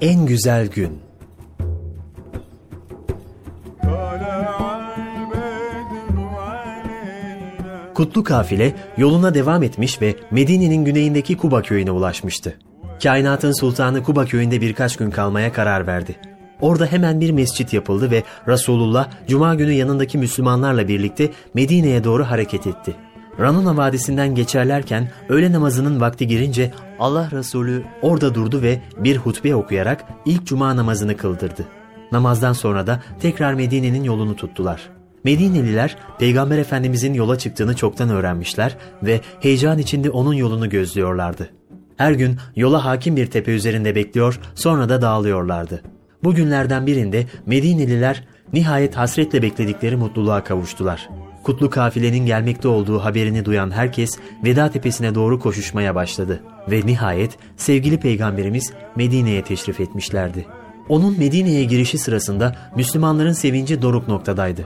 En güzel gün. Kutlu kafile yoluna devam etmiş ve Medine'nin güneyindeki Kuba köyüne ulaşmıştı. Kainatın sultanı Kuba köyünde birkaç gün kalmaya karar verdi. Orada hemen bir mescit yapıldı ve Resulullah Cuma günü yanındaki Müslümanlarla birlikte Medine'ye doğru hareket etti. Ranuna Vadisi'nden geçerlerken öğle namazının vakti girince Allah Resulü orada durdu ve bir hutbe okuyarak ilk cuma namazını kıldırdı. Namazdan sonra da tekrar Medine'nin yolunu tuttular. Medineliler Peygamber Efendimizin yola çıktığını çoktan öğrenmişler ve heyecan içinde onun yolunu gözlüyorlardı. Her gün yola hakim bir tepe üzerinde bekliyor sonra da dağılıyorlardı. Bu günlerden birinde Medineliler nihayet hasretle bekledikleri mutluluğa kavuştular. Kutlu kafilenin gelmekte olduğu haberini duyan herkes Veda Tepesi'ne doğru koşuşmaya başladı. Ve nihayet sevgili peygamberimiz Medine'ye teşrif etmişlerdi. Onun Medine'ye girişi sırasında Müslümanların sevinci doruk noktadaydı.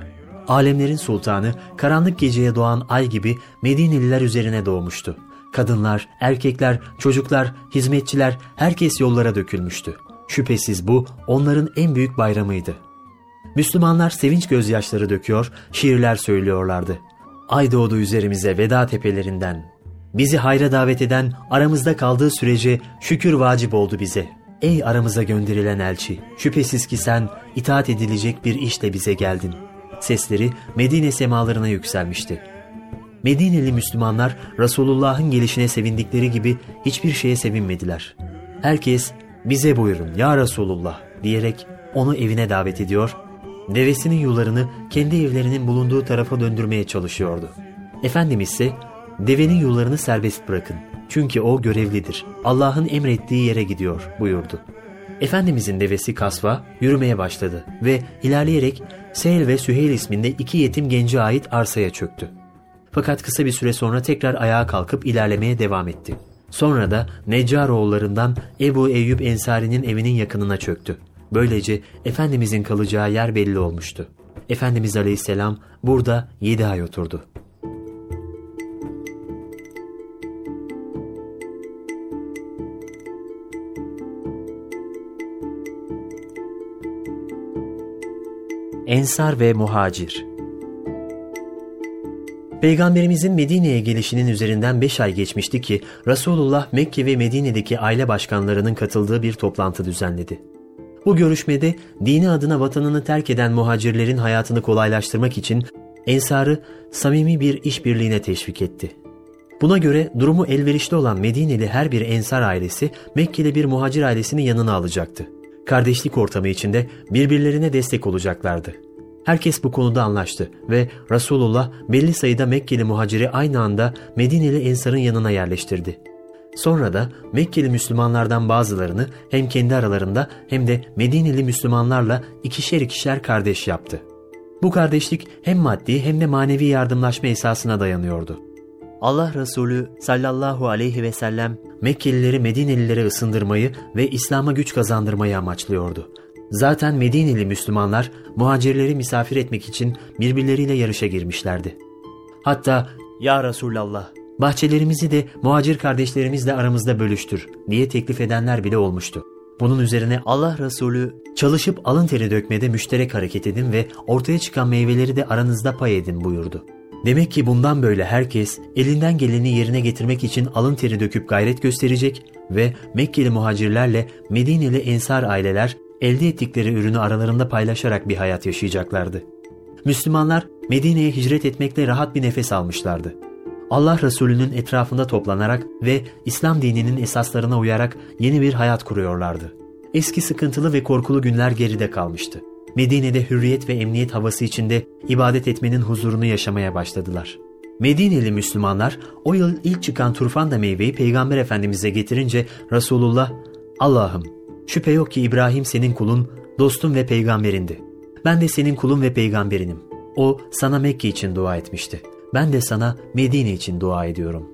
Alemlerin sultanı karanlık geceye doğan ay gibi Medineliler üzerine doğmuştu. Kadınlar, erkekler, çocuklar, hizmetçiler herkes yollara dökülmüştü. Şüphesiz bu onların en büyük bayramıydı. Müslümanlar sevinç gözyaşları döküyor, şiirler söylüyorlardı. Ay doğdu üzerimize veda tepelerinden. Bizi hayra davet eden aramızda kaldığı sürece şükür vacip oldu bize. Ey aramıza gönderilen elçi, şüphesiz ki sen itaat edilecek bir işle bize geldin. Sesleri Medine semalarına yükselmişti. Medineli Müslümanlar Resulullah'ın gelişine sevindikleri gibi hiçbir şeye sevinmediler. Herkes bize buyurun ya Resulullah diyerek onu evine davet ediyor, devesinin yularını kendi evlerinin bulunduğu tarafa döndürmeye çalışıyordu. Efendimiz ise devenin yularını serbest bırakın çünkü o görevlidir. Allah'ın emrettiği yere gidiyor buyurdu. Efendimizin devesi Kasva yürümeye başladı ve ilerleyerek Seyl ve Süheyl isminde iki yetim gence ait arsaya çöktü. Fakat kısa bir süre sonra tekrar ayağa kalkıp ilerlemeye devam etti. Sonra da Neccaroğullarından Ebu Eyyub Ensari'nin evinin yakınına çöktü. Böylece Efendimizin kalacağı yer belli olmuştu. Efendimiz Aleyhisselam burada yedi ay oturdu. Ensar ve Muhacir Peygamberimizin Medine'ye gelişinin üzerinden 5 ay geçmişti ki Resulullah Mekke ve Medine'deki aile başkanlarının katıldığı bir toplantı düzenledi. Bu görüşmede dini adına vatanını terk eden muhacirlerin hayatını kolaylaştırmak için Ensar'ı samimi bir işbirliğine teşvik etti. Buna göre durumu elverişli olan Medineli her bir Ensar ailesi Mekkeli bir muhacir ailesini yanına alacaktı. Kardeşlik ortamı içinde birbirlerine destek olacaklardı. Herkes bu konuda anlaştı ve Resulullah belli sayıda Mekkeli muhaciri aynı anda Medineli Ensar'ın yanına yerleştirdi. Sonra da Mekkeli Müslümanlardan bazılarını hem kendi aralarında hem de Medineli Müslümanlarla ikişer ikişer kardeş yaptı. Bu kardeşlik hem maddi hem de manevi yardımlaşma esasına dayanıyordu. Allah Resulü sallallahu aleyhi ve sellem Mekkelileri Medinelilere ısındırmayı ve İslam'a güç kazandırmayı amaçlıyordu. Zaten Medineli Müslümanlar muhacirleri misafir etmek için birbirleriyle yarışa girmişlerdi. Hatta ''Ya Resulallah, bahçelerimizi de muhacir kardeşlerimizle aramızda bölüştür.'' diye teklif edenler bile olmuştu. Bunun üzerine Allah Resulü çalışıp alın teri dökmede müşterek hareket edin ve ortaya çıkan meyveleri de aranızda pay edin buyurdu. Demek ki bundan böyle herkes elinden geleni yerine getirmek için alın teri döküp gayret gösterecek ve Mekkeli muhacirlerle Medineli ensar aileler elde ettikleri ürünü aralarında paylaşarak bir hayat yaşayacaklardı. Müslümanlar Medine'ye hicret etmekle rahat bir nefes almışlardı. Allah Resulü'nün etrafında toplanarak ve İslam dininin esaslarına uyarak yeni bir hayat kuruyorlardı. Eski sıkıntılı ve korkulu günler geride kalmıştı. Medine'de hürriyet ve emniyet havası içinde ibadet etmenin huzurunu yaşamaya başladılar. Medineli Müslümanlar o yıl ilk çıkan turfanda meyveyi Peygamber Efendimiz'e getirince Resulullah, Allah'ım şüphe yok ki İbrahim senin kulun, dostun ve peygamberindi. Ben de senin kulun ve peygamberinim. O sana Mekke için dua etmişti. Ben de sana Medine için dua ediyorum.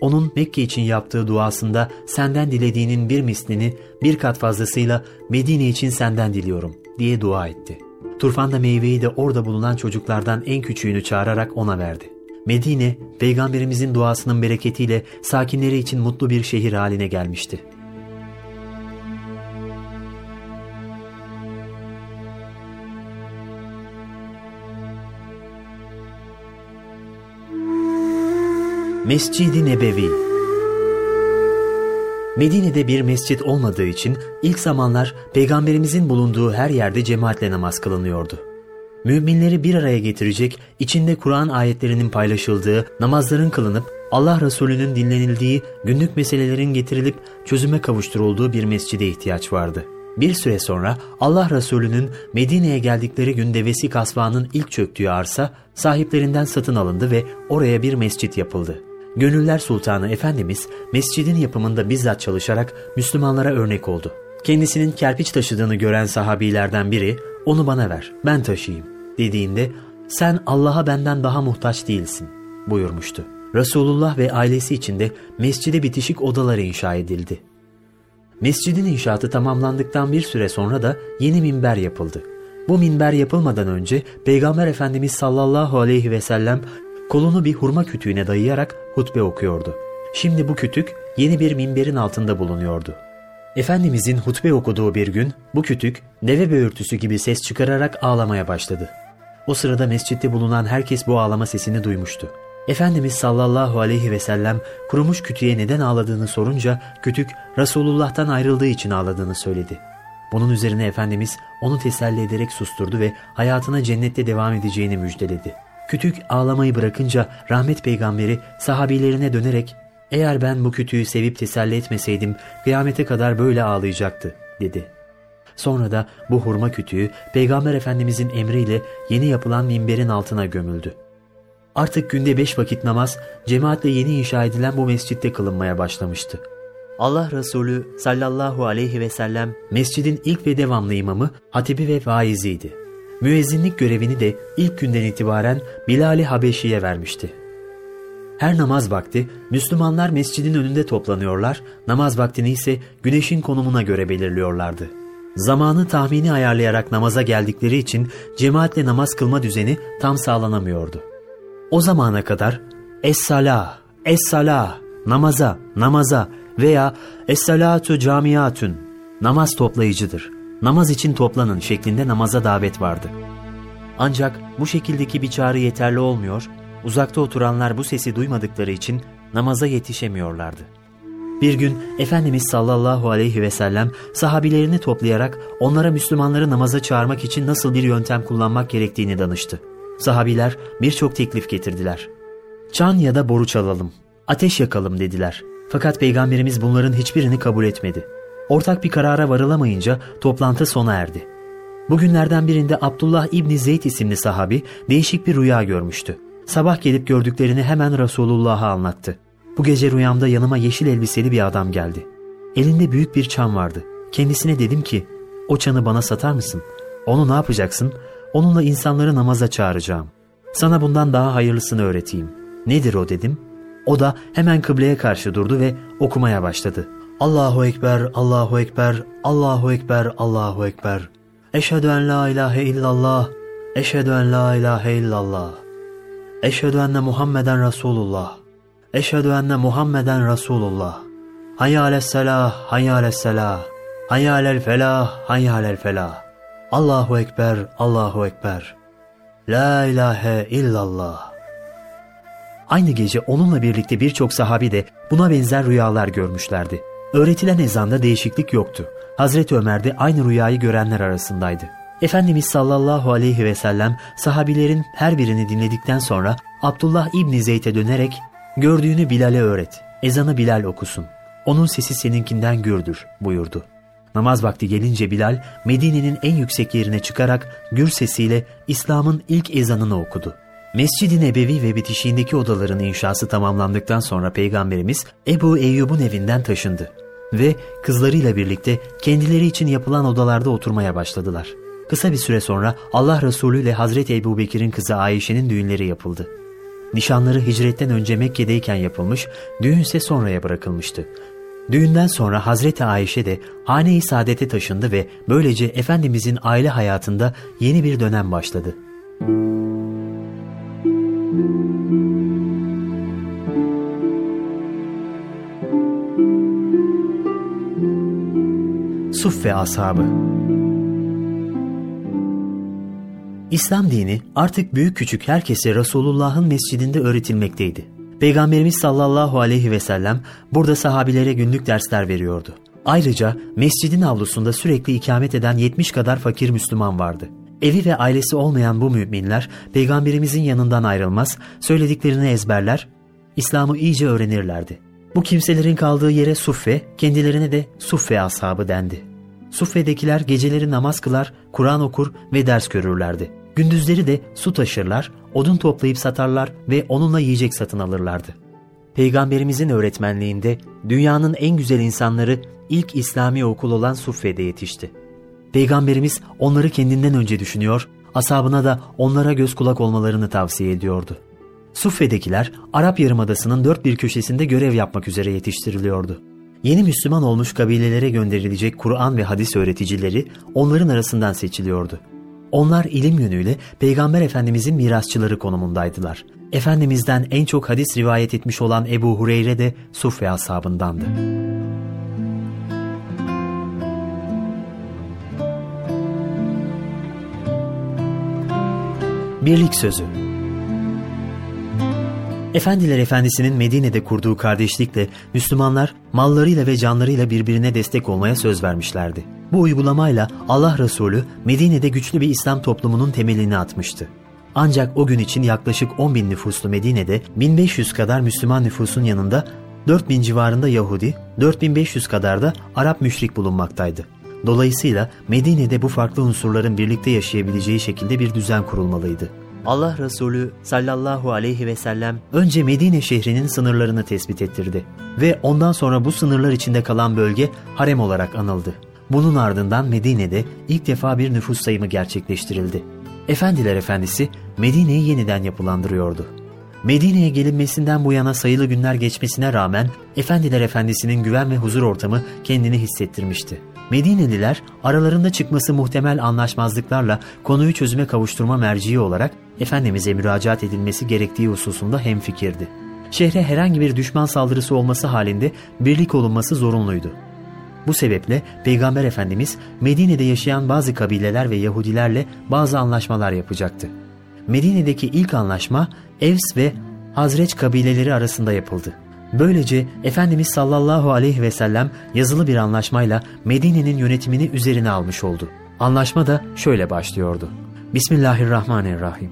Onun Mekke için yaptığı duasında senden dilediğinin bir mislini bir kat fazlasıyla Medine için senden diliyorum diye dua etti. Turfan da meyveyi de orada bulunan çocuklardan en küçüğünü çağırarak ona verdi. Medine, peygamberimizin duasının bereketiyle sakinleri için mutlu bir şehir haline gelmişti. Mescid-i Nebevi Medine'de bir mescit olmadığı için ilk zamanlar peygamberimizin bulunduğu her yerde cemaatle namaz kılınıyordu. Müminleri bir araya getirecek, içinde Kur'an ayetlerinin paylaşıldığı, namazların kılınıp Allah Resulü'nün dinlenildiği, günlük meselelerin getirilip çözüme kavuşturulduğu bir mescide ihtiyaç vardı. Bir süre sonra Allah Resulü'nün Medine'ye geldikleri gün Devesi Kasva'nın ilk çöktüğü arsa sahiplerinden satın alındı ve oraya bir mescit yapıldı. Gönüller Sultanı Efendimiz mescidin yapımında bizzat çalışarak Müslümanlara örnek oldu. Kendisinin kerpiç taşıdığını gören sahabilerden biri onu bana ver ben taşıyayım dediğinde sen Allah'a benden daha muhtaç değilsin buyurmuştu. Resulullah ve ailesi için de mescide bitişik odalar inşa edildi. Mescidin inşaatı tamamlandıktan bir süre sonra da yeni minber yapıldı. Bu minber yapılmadan önce Peygamber Efendimiz sallallahu aleyhi ve sellem kolunu bir hurma kütüğüne dayayarak hutbe okuyordu. Şimdi bu kütük yeni bir minberin altında bulunuyordu. Efendimizin hutbe okuduğu bir gün bu kütük deve böğürtüsü gibi ses çıkararak ağlamaya başladı. O sırada mescitte bulunan herkes bu ağlama sesini duymuştu. Efendimiz sallallahu aleyhi ve sellem kurumuş kütüğe neden ağladığını sorunca kütük Resulullah'tan ayrıldığı için ağladığını söyledi. Bunun üzerine Efendimiz onu teselli ederek susturdu ve hayatına cennette devam edeceğini müjdeledi. Kütük ağlamayı bırakınca rahmet peygamberi sahabilerine dönerek eğer ben bu kütüğü sevip teselli etmeseydim kıyamete kadar böyle ağlayacaktı dedi. Sonra da bu hurma kütüğü peygamber efendimizin emriyle yeni yapılan minberin altına gömüldü. Artık günde beş vakit namaz cemaatle yeni inşa edilen bu mescitte kılınmaya başlamıştı. Allah Resulü sallallahu aleyhi ve sellem mescidin ilk ve devamlı imamı, hatibi ve vaiziydi. Müezzinlik görevini de ilk günden itibaren Bilal-i Habeşi'ye vermişti. Her namaz vakti Müslümanlar mescidin önünde toplanıyorlar, namaz vaktini ise güneşin konumuna göre belirliyorlardı. Zamanı tahmini ayarlayarak namaza geldikleri için cemaatle namaz kılma düzeni tam sağlanamıyordu. O zamana kadar Es-salah, Es-salah, namaza, namaza veya Es-salatu camiatun, namaz toplayıcıdır, namaz için toplanın şeklinde namaza davet vardı. Ancak bu şekildeki bir çağrı yeterli olmuyor, uzakta oturanlar bu sesi duymadıkları için namaza yetişemiyorlardı. Bir gün Efendimiz sallallahu aleyhi ve sellem sahabilerini toplayarak onlara Müslümanları namaza çağırmak için nasıl bir yöntem kullanmak gerektiğini danıştı. Sahabiler birçok teklif getirdiler. Çan ya da boru çalalım, ateş yakalım dediler. Fakat Peygamberimiz bunların hiçbirini kabul etmedi. Ortak bir karara varılamayınca toplantı sona erdi. Bugünlerden birinde Abdullah İbni Zeyd isimli sahabi değişik bir rüya görmüştü. Sabah gelip gördüklerini hemen Resulullah'a anlattı. Bu gece rüyamda yanıma yeşil elbiseli bir adam geldi. Elinde büyük bir çan vardı. Kendisine dedim ki, o çanı bana satar mısın? Onu ne yapacaksın? Onunla insanları namaza çağıracağım. Sana bundan daha hayırlısını öğreteyim. Nedir o dedim. O da hemen kıbleye karşı durdu ve okumaya başladı. Allahu Ekber, Allahu Ekber, Allahu Ekber, Allahu Ekber. Eşhedü en la ilahe illallah, eşhedü en la ilahe illallah. Eşhedü enne Muhammeden Resulullah. Eşhedü enne Muhammeden Resulullah. Hayyâles selah, hayyâles selah. Hayyâlel felah, hayyâlel felah. Allahu Ekber, Allahu Ekber. La ilahe illallah. Aynı gece onunla birlikte birçok sahabi de buna benzer rüyalar görmüşlerdi. Öğretilen ezanda değişiklik yoktu. Hazreti Ömer de aynı rüyayı görenler arasındaydı. Efendimiz sallallahu aleyhi ve sellem sahabilerin her birini dinledikten sonra Abdullah İbni Zeyd'e dönerek gördüğünü Bilal'e öğret, ezanı Bilal okusun. Onun sesi seninkinden gürdür buyurdu. Namaz vakti gelince Bilal Medine'nin en yüksek yerine çıkarak gür sesiyle İslam'ın ilk ezanını okudu. Mescid-i Nebevi ve bitişiğindeki odaların inşası tamamlandıktan sonra Peygamberimiz Ebu Eyyub'un evinden taşındı ve kızlarıyla birlikte kendileri için yapılan odalarda oturmaya başladılar. Kısa bir süre sonra Allah Resulü ile Hazreti Ebu Bekir'in kızı Ayşe'nin düğünleri yapıldı. Nişanları hicretten önce Mekke'deyken yapılmış, düğün ise sonraya bırakılmıştı. Düğünden sonra Hazreti Ayşe de hane-i saadete taşındı ve böylece Efendimizin aile hayatında yeni bir dönem başladı. Suffe Ashabı İslam dini artık büyük küçük herkese Resulullah'ın mescidinde öğretilmekteydi. Peygamberimiz sallallahu aleyhi ve sellem burada sahabilere günlük dersler veriyordu. Ayrıca mescidin avlusunda sürekli ikamet eden 70 kadar fakir Müslüman vardı. Evi ve ailesi olmayan bu müminler peygamberimizin yanından ayrılmaz, söylediklerini ezberler, İslam'ı iyice öğrenirlerdi. Bu kimselerin kaldığı yere suffe, kendilerine de suffe ashabı dendi. Suffe'dekiler geceleri namaz kılar, Kur'an okur ve ders görürlerdi. Gündüzleri de su taşırlar, odun toplayıp satarlar ve onunla yiyecek satın alırlardı. Peygamberimizin öğretmenliğinde dünyanın en güzel insanları ilk İslami okul olan Suffe'de yetişti. Peygamberimiz onları kendinden önce düşünüyor, asabına da onlara göz kulak olmalarını tavsiye ediyordu. Suffe'dekiler Arap Yarımadası'nın dört bir köşesinde görev yapmak üzere yetiştiriliyordu. Yeni Müslüman olmuş kabilelere gönderilecek Kur'an ve hadis öğreticileri onların arasından seçiliyordu. Onlar ilim yönüyle Peygamber Efendimizin mirasçıları konumundaydılar. Efendimiz'den en çok hadis rivayet etmiş olan Ebu Hureyre de Suffe ashabındandı. Birlik Sözü Efendiler Efendisi'nin Medine'de kurduğu kardeşlikle Müslümanlar mallarıyla ve canlarıyla birbirine destek olmaya söz vermişlerdi. Bu uygulamayla Allah Resulü Medine'de güçlü bir İslam toplumunun temelini atmıştı. Ancak o gün için yaklaşık 10 bin nüfuslu Medine'de 1500 kadar Müslüman nüfusun yanında 4000 civarında Yahudi, 4500 kadar da Arap müşrik bulunmaktaydı. Dolayısıyla Medine'de bu farklı unsurların birlikte yaşayabileceği şekilde bir düzen kurulmalıydı. Allah Resulü sallallahu aleyhi ve sellem önce Medine şehrinin sınırlarını tespit ettirdi ve ondan sonra bu sınırlar içinde kalan bölge harem olarak anıldı. Bunun ardından Medine'de ilk defa bir nüfus sayımı gerçekleştirildi. Efendiler Efendisi Medine'yi yeniden yapılandırıyordu. Medine'ye gelinmesinden bu yana sayılı günler geçmesine rağmen Efendiler Efendisi'nin güven ve huzur ortamı kendini hissettirmişti. Medineliler aralarında çıkması muhtemel anlaşmazlıklarla konuyu çözüme kavuşturma merciği olarak Efendimiz'e müracaat edilmesi gerektiği hususunda hemfikirdi. Şehre herhangi bir düşman saldırısı olması halinde birlik olunması zorunluydu. Bu sebeple Peygamber Efendimiz Medine'de yaşayan bazı kabileler ve Yahudilerle bazı anlaşmalar yapacaktı. Medine'deki ilk anlaşma Evs ve Hazreç kabileleri arasında yapıldı. Böylece Efendimiz sallallahu aleyhi ve sellem yazılı bir anlaşmayla Medine'nin yönetimini üzerine almış oldu. Anlaşma da şöyle başlıyordu. Bismillahirrahmanirrahim.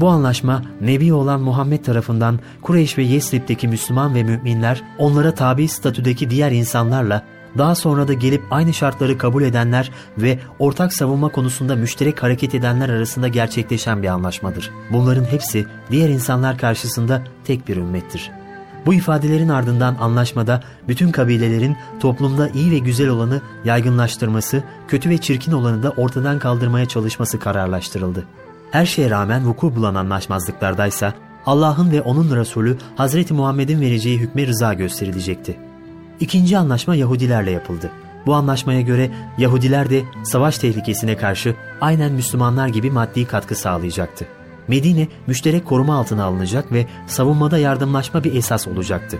Bu anlaşma Nebi olan Muhammed tarafından Kureyş ve Yesrib'deki Müslüman ve müminler onlara tabi statüdeki diğer insanlarla daha sonra da gelip aynı şartları kabul edenler ve ortak savunma konusunda müşterek hareket edenler arasında gerçekleşen bir anlaşmadır. Bunların hepsi diğer insanlar karşısında tek bir ümmettir. Bu ifadelerin ardından anlaşmada bütün kabilelerin toplumda iyi ve güzel olanı yaygınlaştırması, kötü ve çirkin olanı da ortadan kaldırmaya çalışması kararlaştırıldı. Her şeye rağmen vuku bulan anlaşmazlıklardaysa Allah'ın ve onun Resulü Hazreti Muhammed'in vereceği hükme rıza gösterilecekti. İkinci anlaşma Yahudilerle yapıldı. Bu anlaşmaya göre Yahudiler de savaş tehlikesine karşı aynen Müslümanlar gibi maddi katkı sağlayacaktı. Medine müşterek koruma altına alınacak ve savunmada yardımlaşma bir esas olacaktı.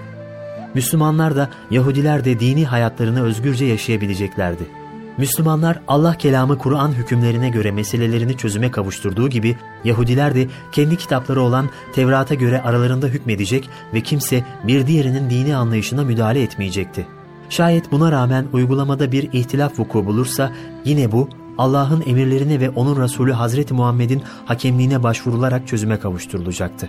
Müslümanlar da Yahudiler de dini hayatlarını özgürce yaşayabileceklerdi. Müslümanlar Allah kelamı Kur'an hükümlerine göre meselelerini çözüme kavuşturduğu gibi Yahudiler de kendi kitapları olan Tevrat'a göre aralarında hükmedecek ve kimse bir diğerinin dini anlayışına müdahale etmeyecekti. Şayet buna rağmen uygulamada bir ihtilaf vuku bulursa yine bu Allah'ın emirlerine ve onun Resulü Hazreti Muhammed'in hakemliğine başvurularak çözüme kavuşturulacaktı.